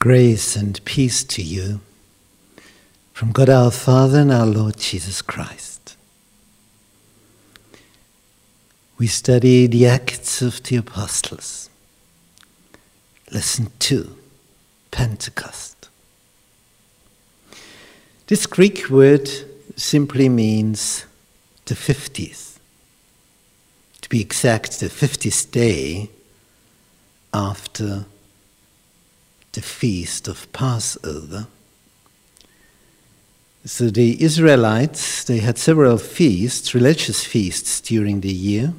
Grace and peace to you from God our Father and our Lord Jesus Christ. We study the Acts of the Apostles. Lesson 2 Pentecost. This Greek word simply means the 50th. To be exact, the 50th day after the feast of Passover. So the Israelites, they had several feasts, religious feasts during the year.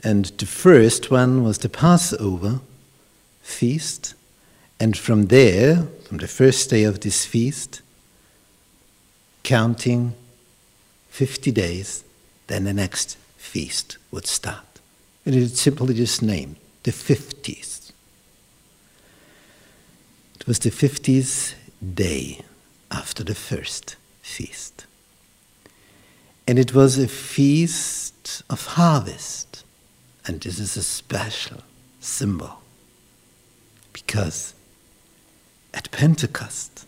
And the first one was the Passover feast. And from there, from the first day of this feast, counting 50 days, then the next feast would start. And it is simply just named the 50th. Was the 50th day after the first feast. And it was a feast of harvest. And this is a special symbol because at Pentecost,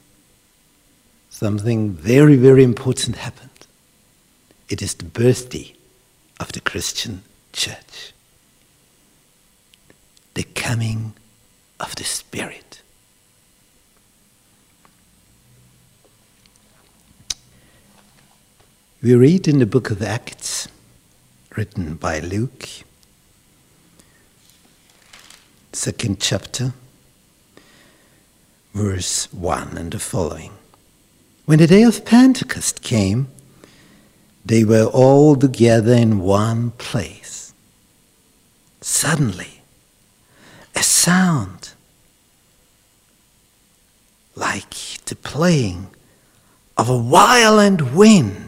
something very, very important happened. It is the birthday of the Christian church, the coming of the Spirit. We read in the book of Acts, written by Luke, second chapter, verse 1 and the following. When the day of Pentecost came, they were all together in one place. Suddenly, a sound like the playing of a violent wind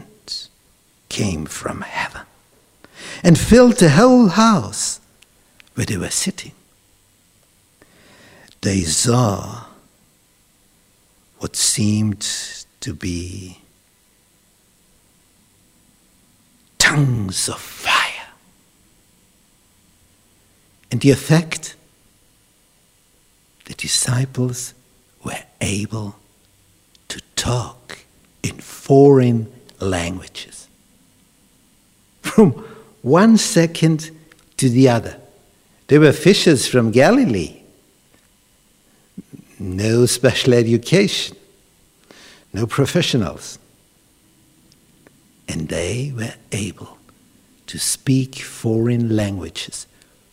came from heaven and filled the whole house where they were sitting. They saw what seemed to be tongues of fire. And the effect, the disciples were able to talk in foreign languages from one second to the other. They were fishers from Galilee. No special education, no professionals. And they were able to speak foreign languages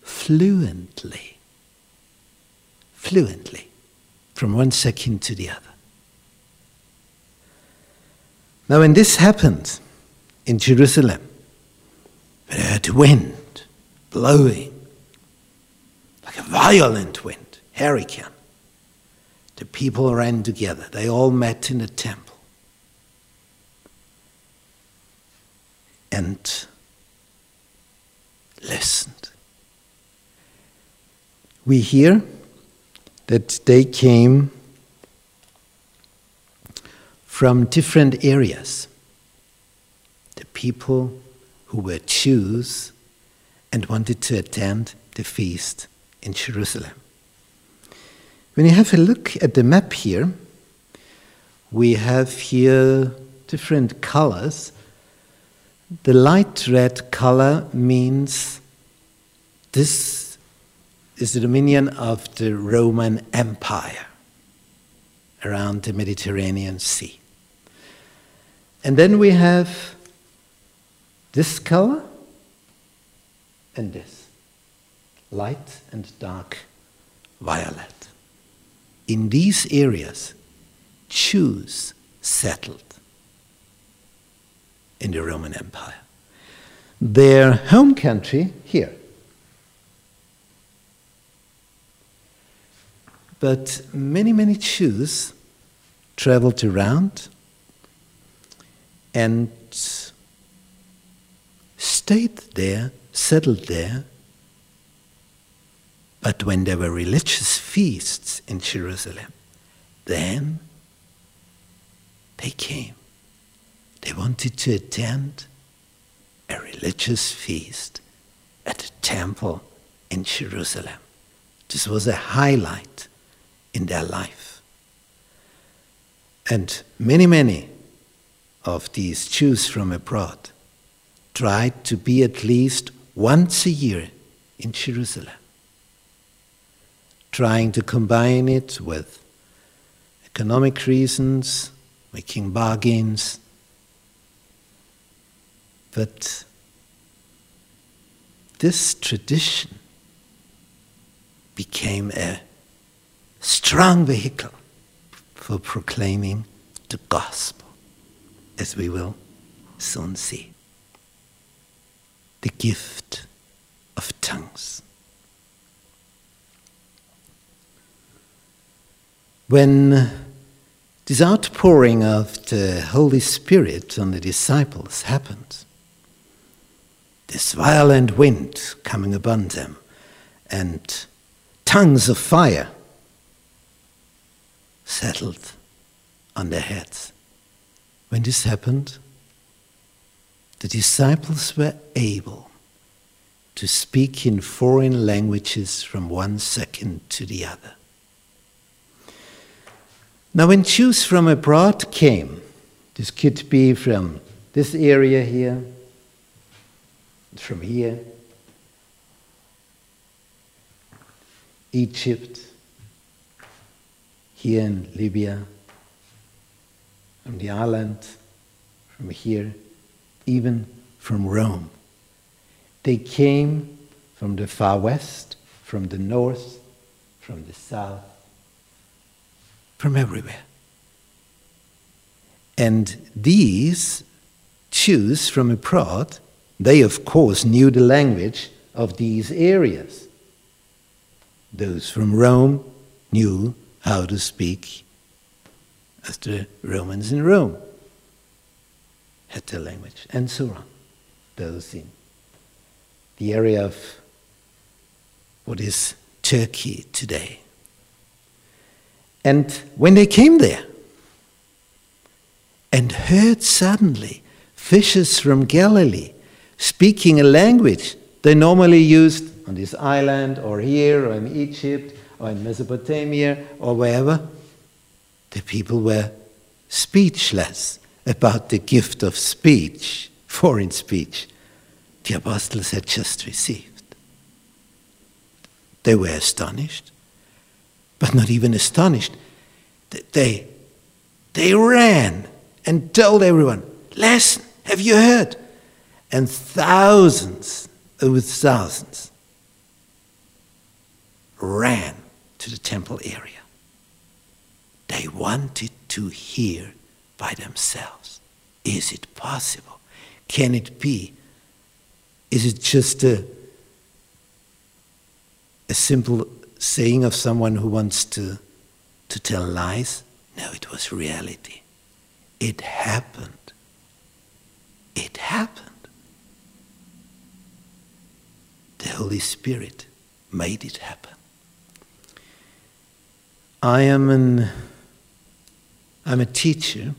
fluently. Fluently, from one second to the other. Now, when this happened in Jerusalem, but I heard wind blowing like a violent wind, hurricane. The people ran together. They all met in the temple. And listened. We hear that they came from different areas. The people who were Jews and wanted to attend the feast in Jerusalem. When you have a look at the map here, we have here different colors. The light red color means this is the dominion of the Roman Empire around the Mediterranean Sea. And then we have this color and this light and dark violet. In these areas, Jews settled in the Roman Empire. Their home country here. But many, many Jews traveled around and stayed there, settled there. But when there were religious feasts in Jerusalem, then they came. They wanted to attend a religious feast at the temple in Jerusalem. This was a highlight in their life. And many, many of these Jews from abroad tried to be at least once a year in Jerusalem, trying to combine it with economic reasons, making bargains. But this tradition became a strong vehicle for proclaiming the gospel, as we will soon see. The gift of tongues. When this outpouring of the Holy Spirit on the disciples happened, this violent wind coming upon them, and tongues of fire settled on their heads. When this happened, the disciples were able to speak in foreign languages from one second to the other. Now, when Jews from abroad came, this could be from this area here, from here, Egypt, here in Libya, from the island, from here, even from Rome. They came from the far west, from the north, from the south, from everywhere. And these Jews from abroad, they of course knew the language of these areas. Those from Rome knew how to speak as the Romans in Rome had language, and so on. Those in the area of what is Turkey today. And when they came there and heard suddenly fishers from Galilee speaking a language they normally used on this island or here or in Egypt or in Mesopotamia or wherever, the people were speechless about the gift of speech, foreign speech, the apostles had just received. They were astonished, but not even astonished. They, they ran and told everyone, Listen, have you heard? And thousands over thousands ran to the temple area. They wanted to hear by themselves. Is it possible? Can it be? Is it just a, a simple saying of someone who wants to, to tell lies? No, it was reality. It happened. It happened. The Holy Spirit made it happen. I am an I'm a teacher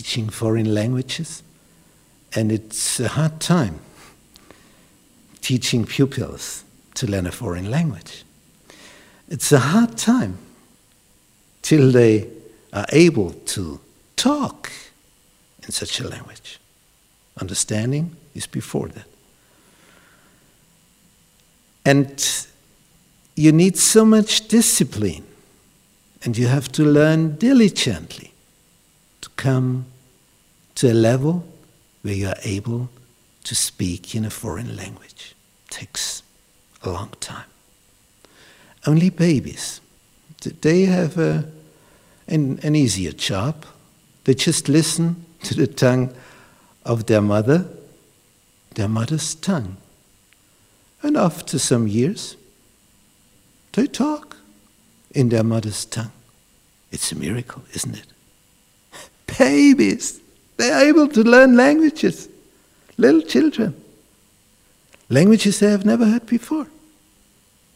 teaching foreign languages and it's a hard time teaching pupils to learn a foreign language. It's a hard time till they are able to talk in such a language. Understanding is before that. And you need so much discipline, and you have to learn diligently come to a level where you are able to speak in a foreign language. It takes a long time. Only babies, they have a, an, an easier job. They just listen to the tongue of their mother, their mother's tongue. And after some years, they talk in their mother's tongue. It's a miracle, isn't it? Babies, they're able to learn languages. Little children. Languages they have never heard before.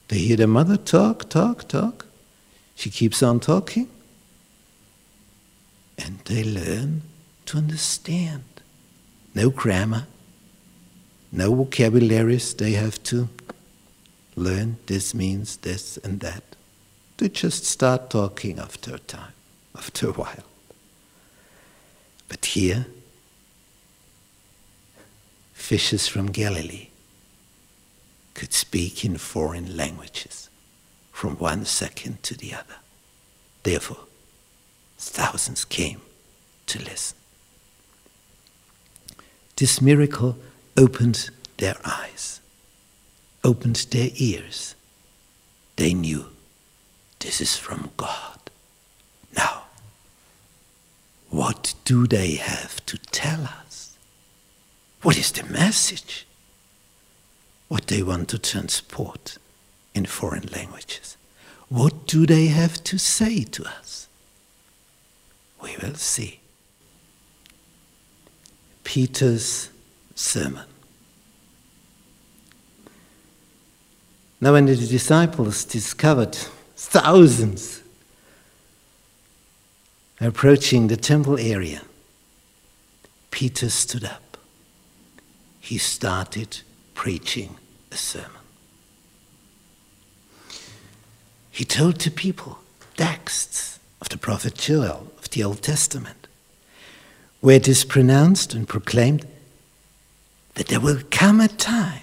They hear their mother talk, talk, talk. She keeps on talking. And they learn to understand. No grammar, no vocabularies they have to learn this means this and that. To just start talking after a time, after a while. But here, fishes from Galilee could speak in foreign languages from one second to the other. Therefore, thousands came to listen. This miracle opened their eyes, opened their ears. They knew this is from God. Now, what do they have to tell us? What is the message? What they want to transport in foreign languages? What do they have to say to us? We will see. Peter's sermon. Now, when the disciples discovered thousands approaching the temple area, Peter stood up. He started preaching a sermon. He told the people texts of the prophet Joel of the Old Testament, where it is pronounced and proclaimed that there will come a time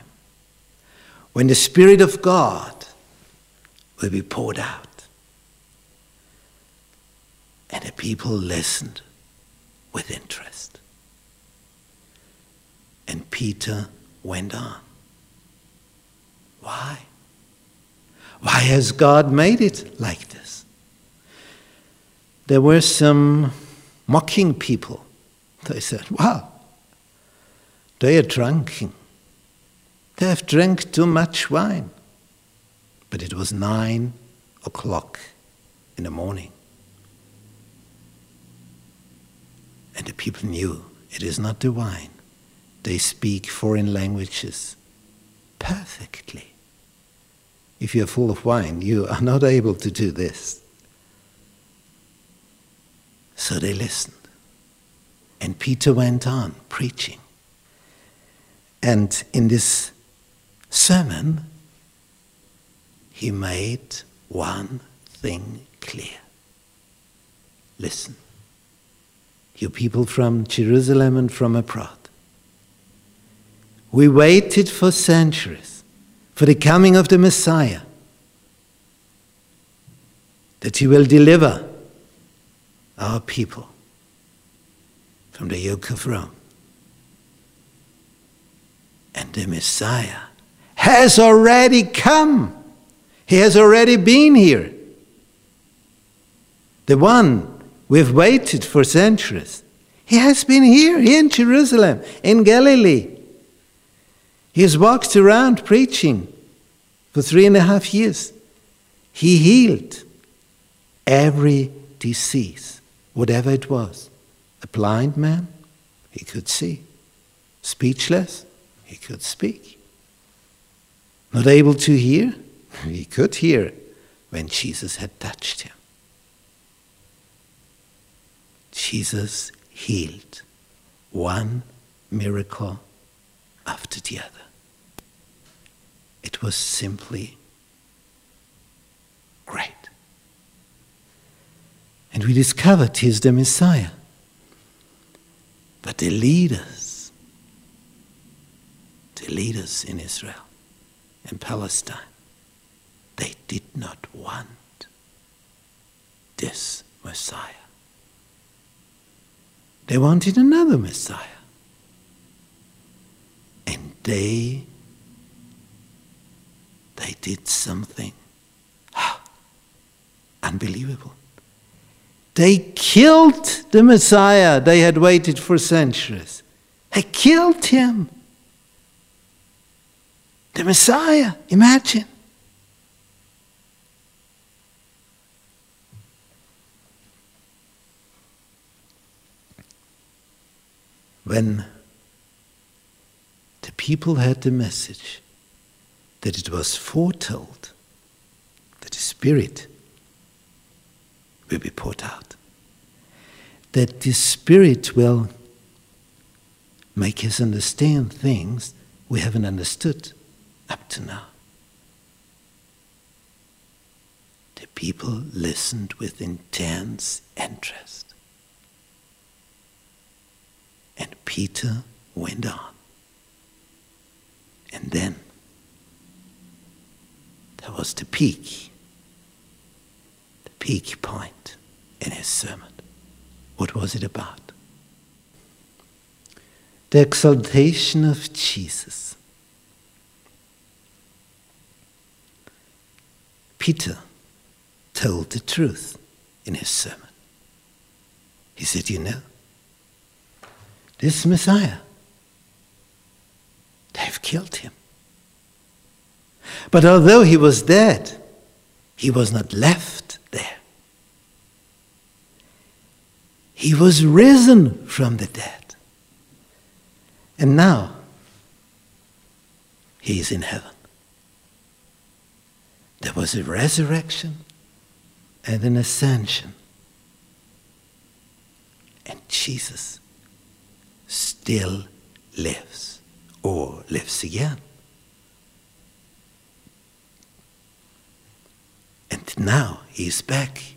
when the Spirit of God will be poured out. And the people listened with interest. And Peter went on. Why? Why has God made it like this? There were some mocking people. They said, Wow, they are drunken. They have drank too much wine. But it was nine o'clock in the morning. And the people knew it is not the wine. They speak foreign languages perfectly. If you are full of wine, you are not able to do this. So they listened. And Peter went on preaching. And in this sermon, he made one thing clear. Listen, you people from Jerusalem and from abroad. We waited for centuries for the coming of the Messiah, that he will deliver our people from the yoke of Rome. And the Messiah has already come. He has already been here. The one we've waited for centuries. He has been here, in Jerusalem, in Galilee. He has walked around preaching for three and a half years. He healed every disease, whatever it was. A blind man, he could see. Speechless, he could speak. Not able to hear? He could hear when Jesus had touched him. Jesus healed one miracle after the other. It was simply great. And we discovered he's the Messiah. But the leaders, the leaders in Israel, and Palestine. They did not want this Messiah. They wanted another Messiah. And they they did something unbelievable. They killed the Messiah they had waited for centuries. They killed him. The Messiah, imagine. When the people had the message that it was foretold that the Spirit will be poured out, that the Spirit will make us understand things we haven't understood up to now. The people listened with intense interest. And Peter went on. And then there was the peak, the peak point in his sermon. What was it about? The exaltation of Jesus. Peter told the truth in his sermon. He said, You know, this Messiah, they've killed him. But although he was dead, he was not left there. He was risen from the dead. And now he is in heaven. There was a resurrection and an ascension. And Jesus still lives or lives again. And now he is back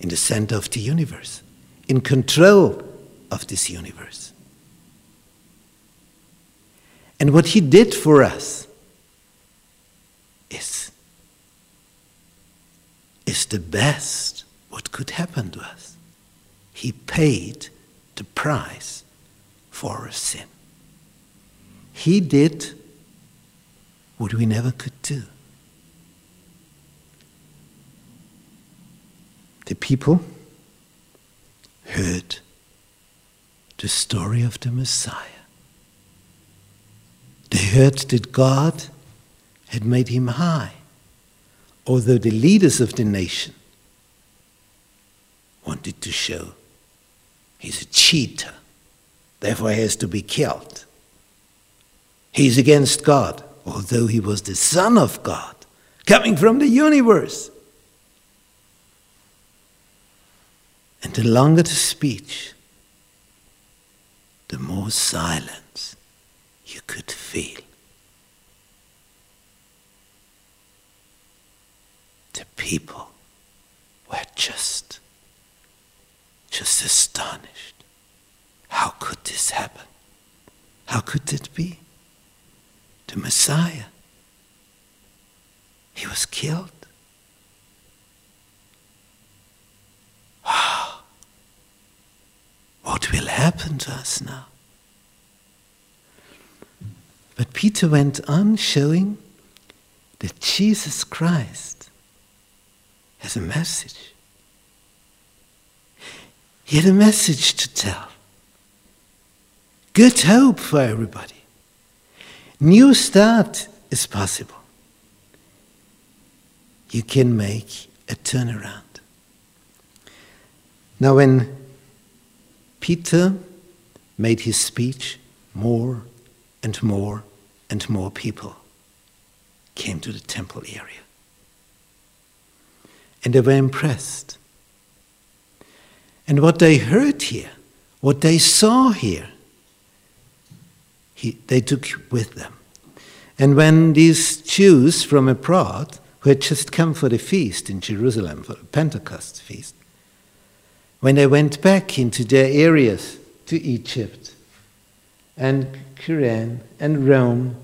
in the center of the universe, in control of this universe. And what he did for us is, is the best what could happen to us. He paid the price for our sin. He did what we never could do. The people heard the story of the Messiah. They heard that God had made him high, although the leaders of the nation wanted to show he's a cheater, therefore he has to be killed. He's against God, although he was the Son of God, coming from the universe. And the longer the speech, the more silence you could feel. The people were just, just astonished. How could this happen? How could it be? The Messiah. He was killed. What will happen to us now? But Peter went on showing that Jesus Christ has a message. He had a message to tell. Good hope for everybody. New start is possible. You can make a turnaround. Now, when Peter made his speech, more and more and more people came to the temple area. And they were impressed. And what they heard here, what they saw here, he, they took with them. And when these Jews from abroad, who had just come for the feast in Jerusalem, for the Pentecost feast, when they went back into their areas to Egypt and Cyrene and Rome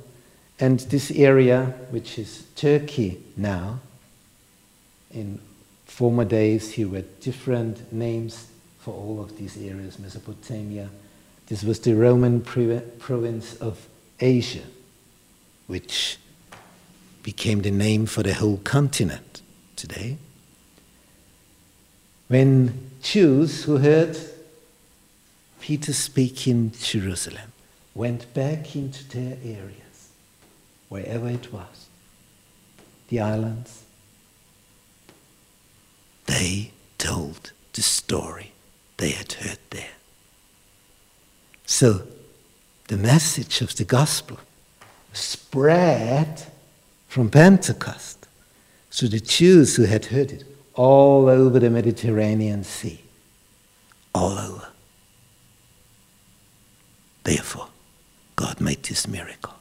and this area, which is Turkey now, in former days here were different names for all of these areas, Mesopotamia. This was the Roman province of Asia, which became the name for the whole continent today. When Jews who heard Peter speak in Jerusalem went back into their areas, wherever it was, the islands. They told the story they had heard there. So the message of the gospel spread from Pentecost to the Jews who had heard it all over the Mediterranean Sea. All over. Therefore, God made this miracle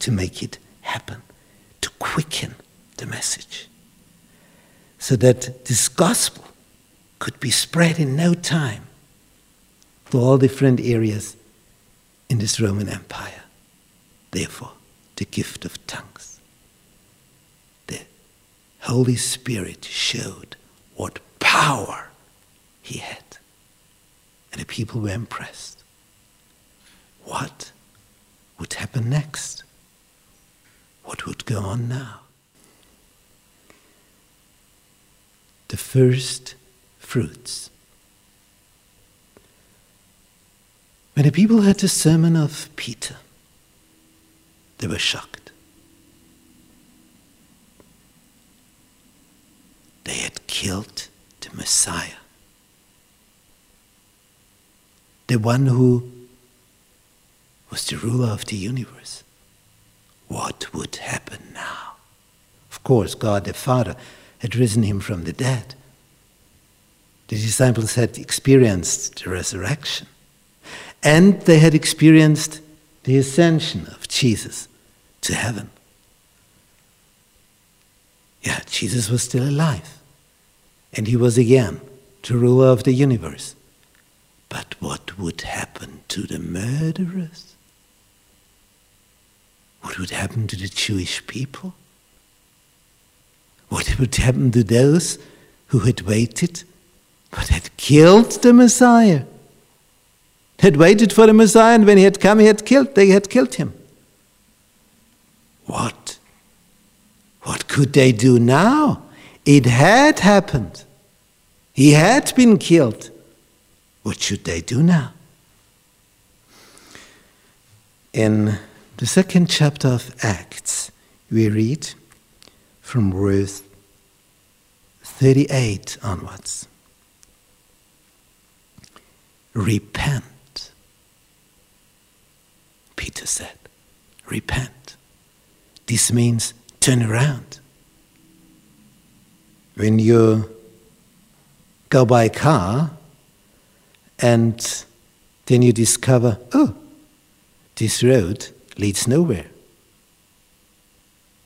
to make it happen, to quicken the message. so that this gospel could be spread in no time to all different areas in this Roman Empire. Therefore, the gift of tongues. The Holy Spirit showed what power he had. And the people were impressed. What would happen next? What would go on now? The first fruits. When the people heard the sermon of Peter, they were shocked. They had killed the Messiah, the one who was the ruler of the universe. What would happen now? Of course, God the Father had risen him from the dead. The disciples had experienced the resurrection. And they had experienced the ascension of Jesus to heaven. Yeah, Jesus was still alive. And he was again the ruler of the universe. But what would happen to the murderers? What would happen to the Jewish people? What would happen to those who had waited but had killed the Messiah? Had waited for the Messiah, and when he had come, he had killed, they had killed him. What? What could they do now? It had happened. He had been killed. What should they do now? In the second chapter of Acts, we read from verse 38 onwards. Repent, Peter said. Repent. This means turn around. When you go by car and then you discover, oh, this road leads nowhere.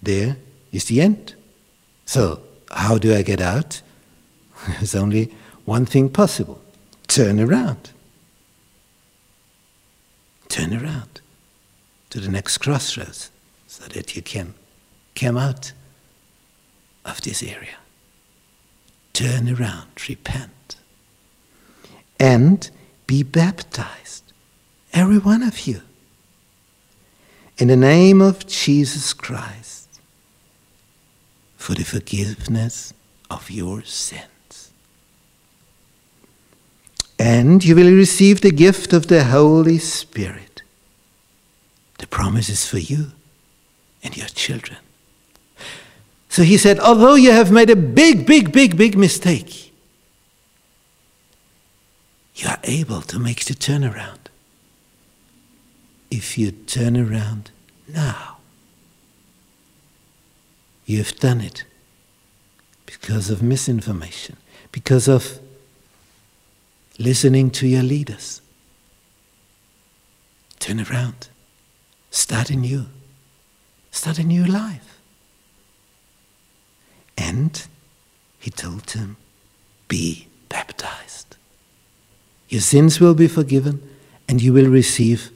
There is the end. So, how do I get out? There's only one thing possible turn around. Turn around to the next crossroads so that you can come out of this area. Turn around, repent, and be baptized, every one of you in the name of Jesus Christ for the forgiveness of your sins. And you will receive the gift of the Holy Spirit. The promise is for you and your children. So he said, although you have made a big, big, big, big mistake, you are able to make the turnaround if you turn around now. You've done it because of misinformation, because of listening to your leaders. Turn around. Start anew. Start a new life. And he told him, Be baptized. Your sins will be forgiven, and you will receive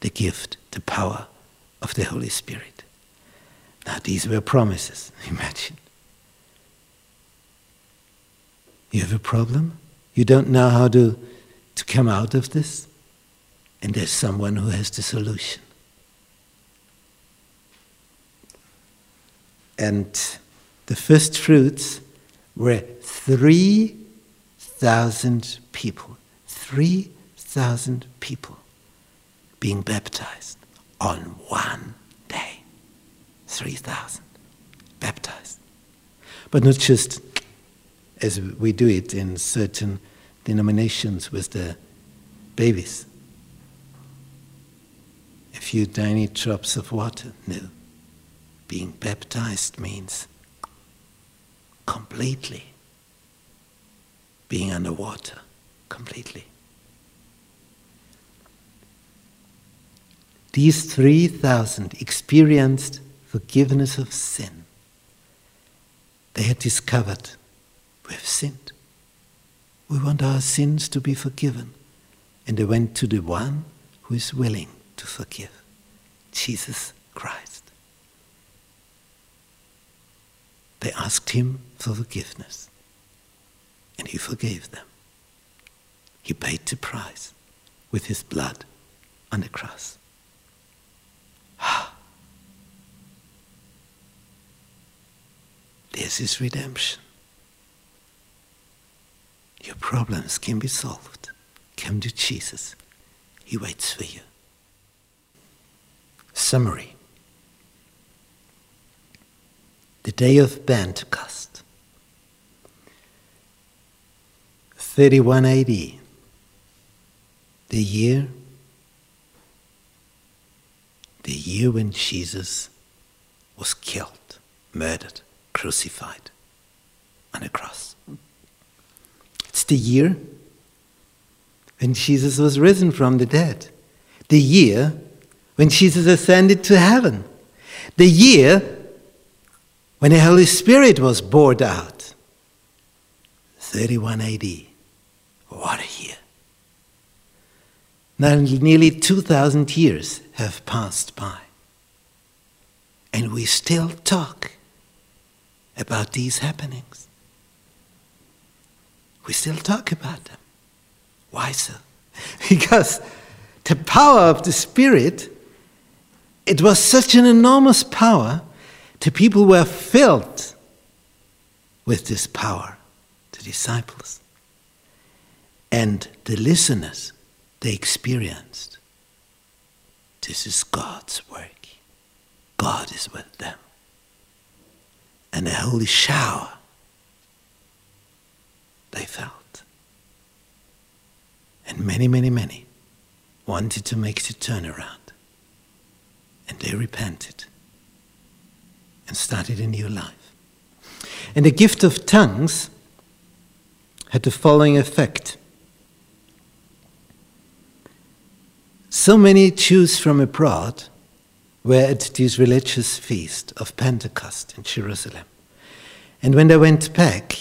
the gift, the power of the Holy Spirit. Now, these were promises. Imagine. You have a problem? You don't know how to, to come out of this? And there's someone who has the solution. And the first fruits were 3,000 people. 3,000 people being baptized on one day. 3,000 baptized. But not just as we do it in certain denominations with the babies. A few tiny drops of water. No. Being baptized means completely being underwater, completely. These 3,000 experienced forgiveness of sin. They had discovered We have sinned. We want our sins to be forgiven. And they went to the one who is willing to forgive Jesus Christ. They asked him for forgiveness, and he forgave them. He paid the price with his blood on the cross. This is redemption. Your problems can be solved. Come to Jesus. He waits for you. Summary The day of Pentecost, 31 AD, the year, the year when Jesus was killed, murdered, crucified on a cross. It's the year when Jesus was risen from the dead, the year when Jesus ascended to heaven, the year when the Holy Spirit was poured out. 31 AD. What a year. Now, nearly 2,000 years have passed by, and we still talk about these happenings. We still talk about them. Why so? Because the power of the Spirit, it was such an enormous power, the people were filled with this power, the disciples. And the listeners, they experienced this is God's work. God is with them. And a holy shower they felt. And many, many, many wanted to make the turnaround. And they repented and started a new life. And the gift of tongues had the following effect. So many Jews from abroad were at this religious feast of Pentecost in Jerusalem. And when they went back,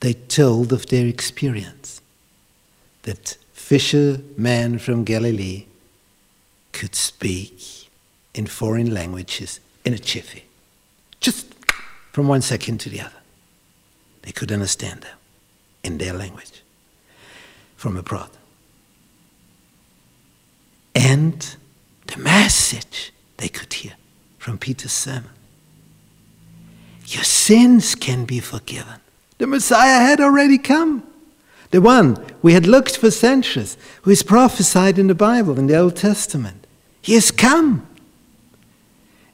they told of their experience that fishermen from Galilee could speak in foreign languages in a jiffy, just from one second to the other. They could understand them in their language from abroad. And the message they could hear from Peter's sermon. Your sins can be forgiven. The Messiah had already come. The one we had looked for centuries, who is prophesied in the Bible, in the Old Testament. He has come.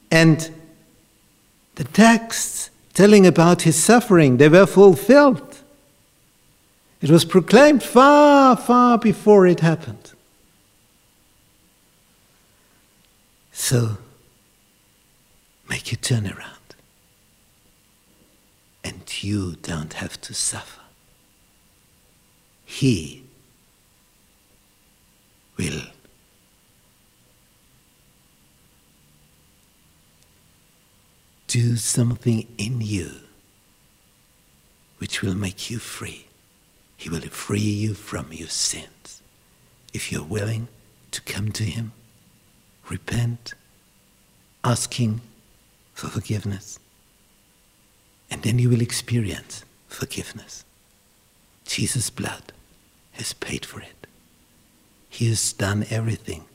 And the texts telling about his suffering, they were fulfilled. It was proclaimed far, far before it happened. So, make a turnaround. And you don't have to suffer. He will do something in you which will make you free. He will free you from your sins. If you're willing to come to Him repent, asking for forgiveness, and then you will experience forgiveness. Jesus' blood has paid for it. He has done everything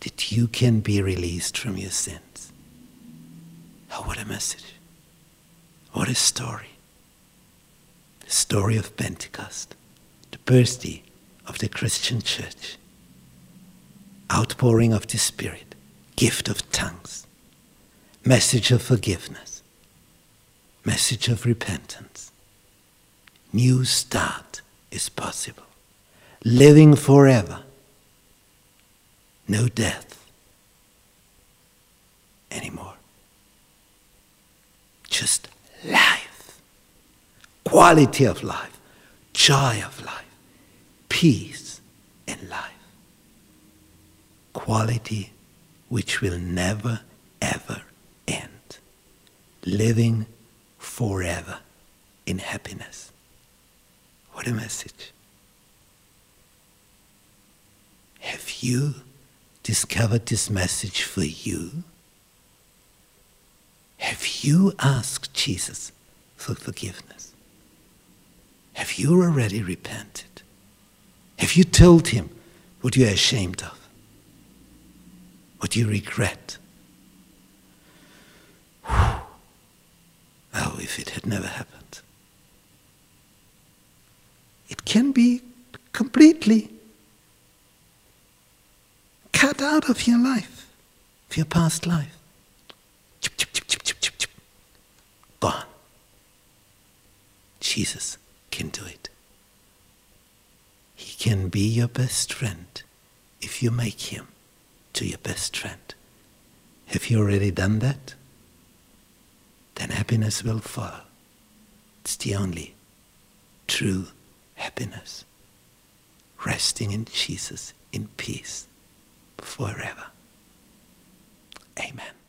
that you can be released from your sins. Oh, what a message! What a story! The story of Pentecost, the birthday of the Christian church outpouring of the Spirit, gift of tongues, message of forgiveness, message of repentance. New start is possible. Living forever. No death anymore. Just life. Quality of life. Joy of life. Peace in life quality which will never ever end. Living forever in happiness. What a message. Have you discovered this message for you? Have you asked Jesus for forgiveness? Have you already repented? Have you told him what you are ashamed of? What you regret? Whew. Oh, if it had never happened. It can be completely cut out of your life, of your past life. Gone. Jesus can do it. He can be your best friend if you make him to your best friend. Have you already done that? Then happiness will follow. It's the only true happiness. Resting in Jesus in peace forever. Amen.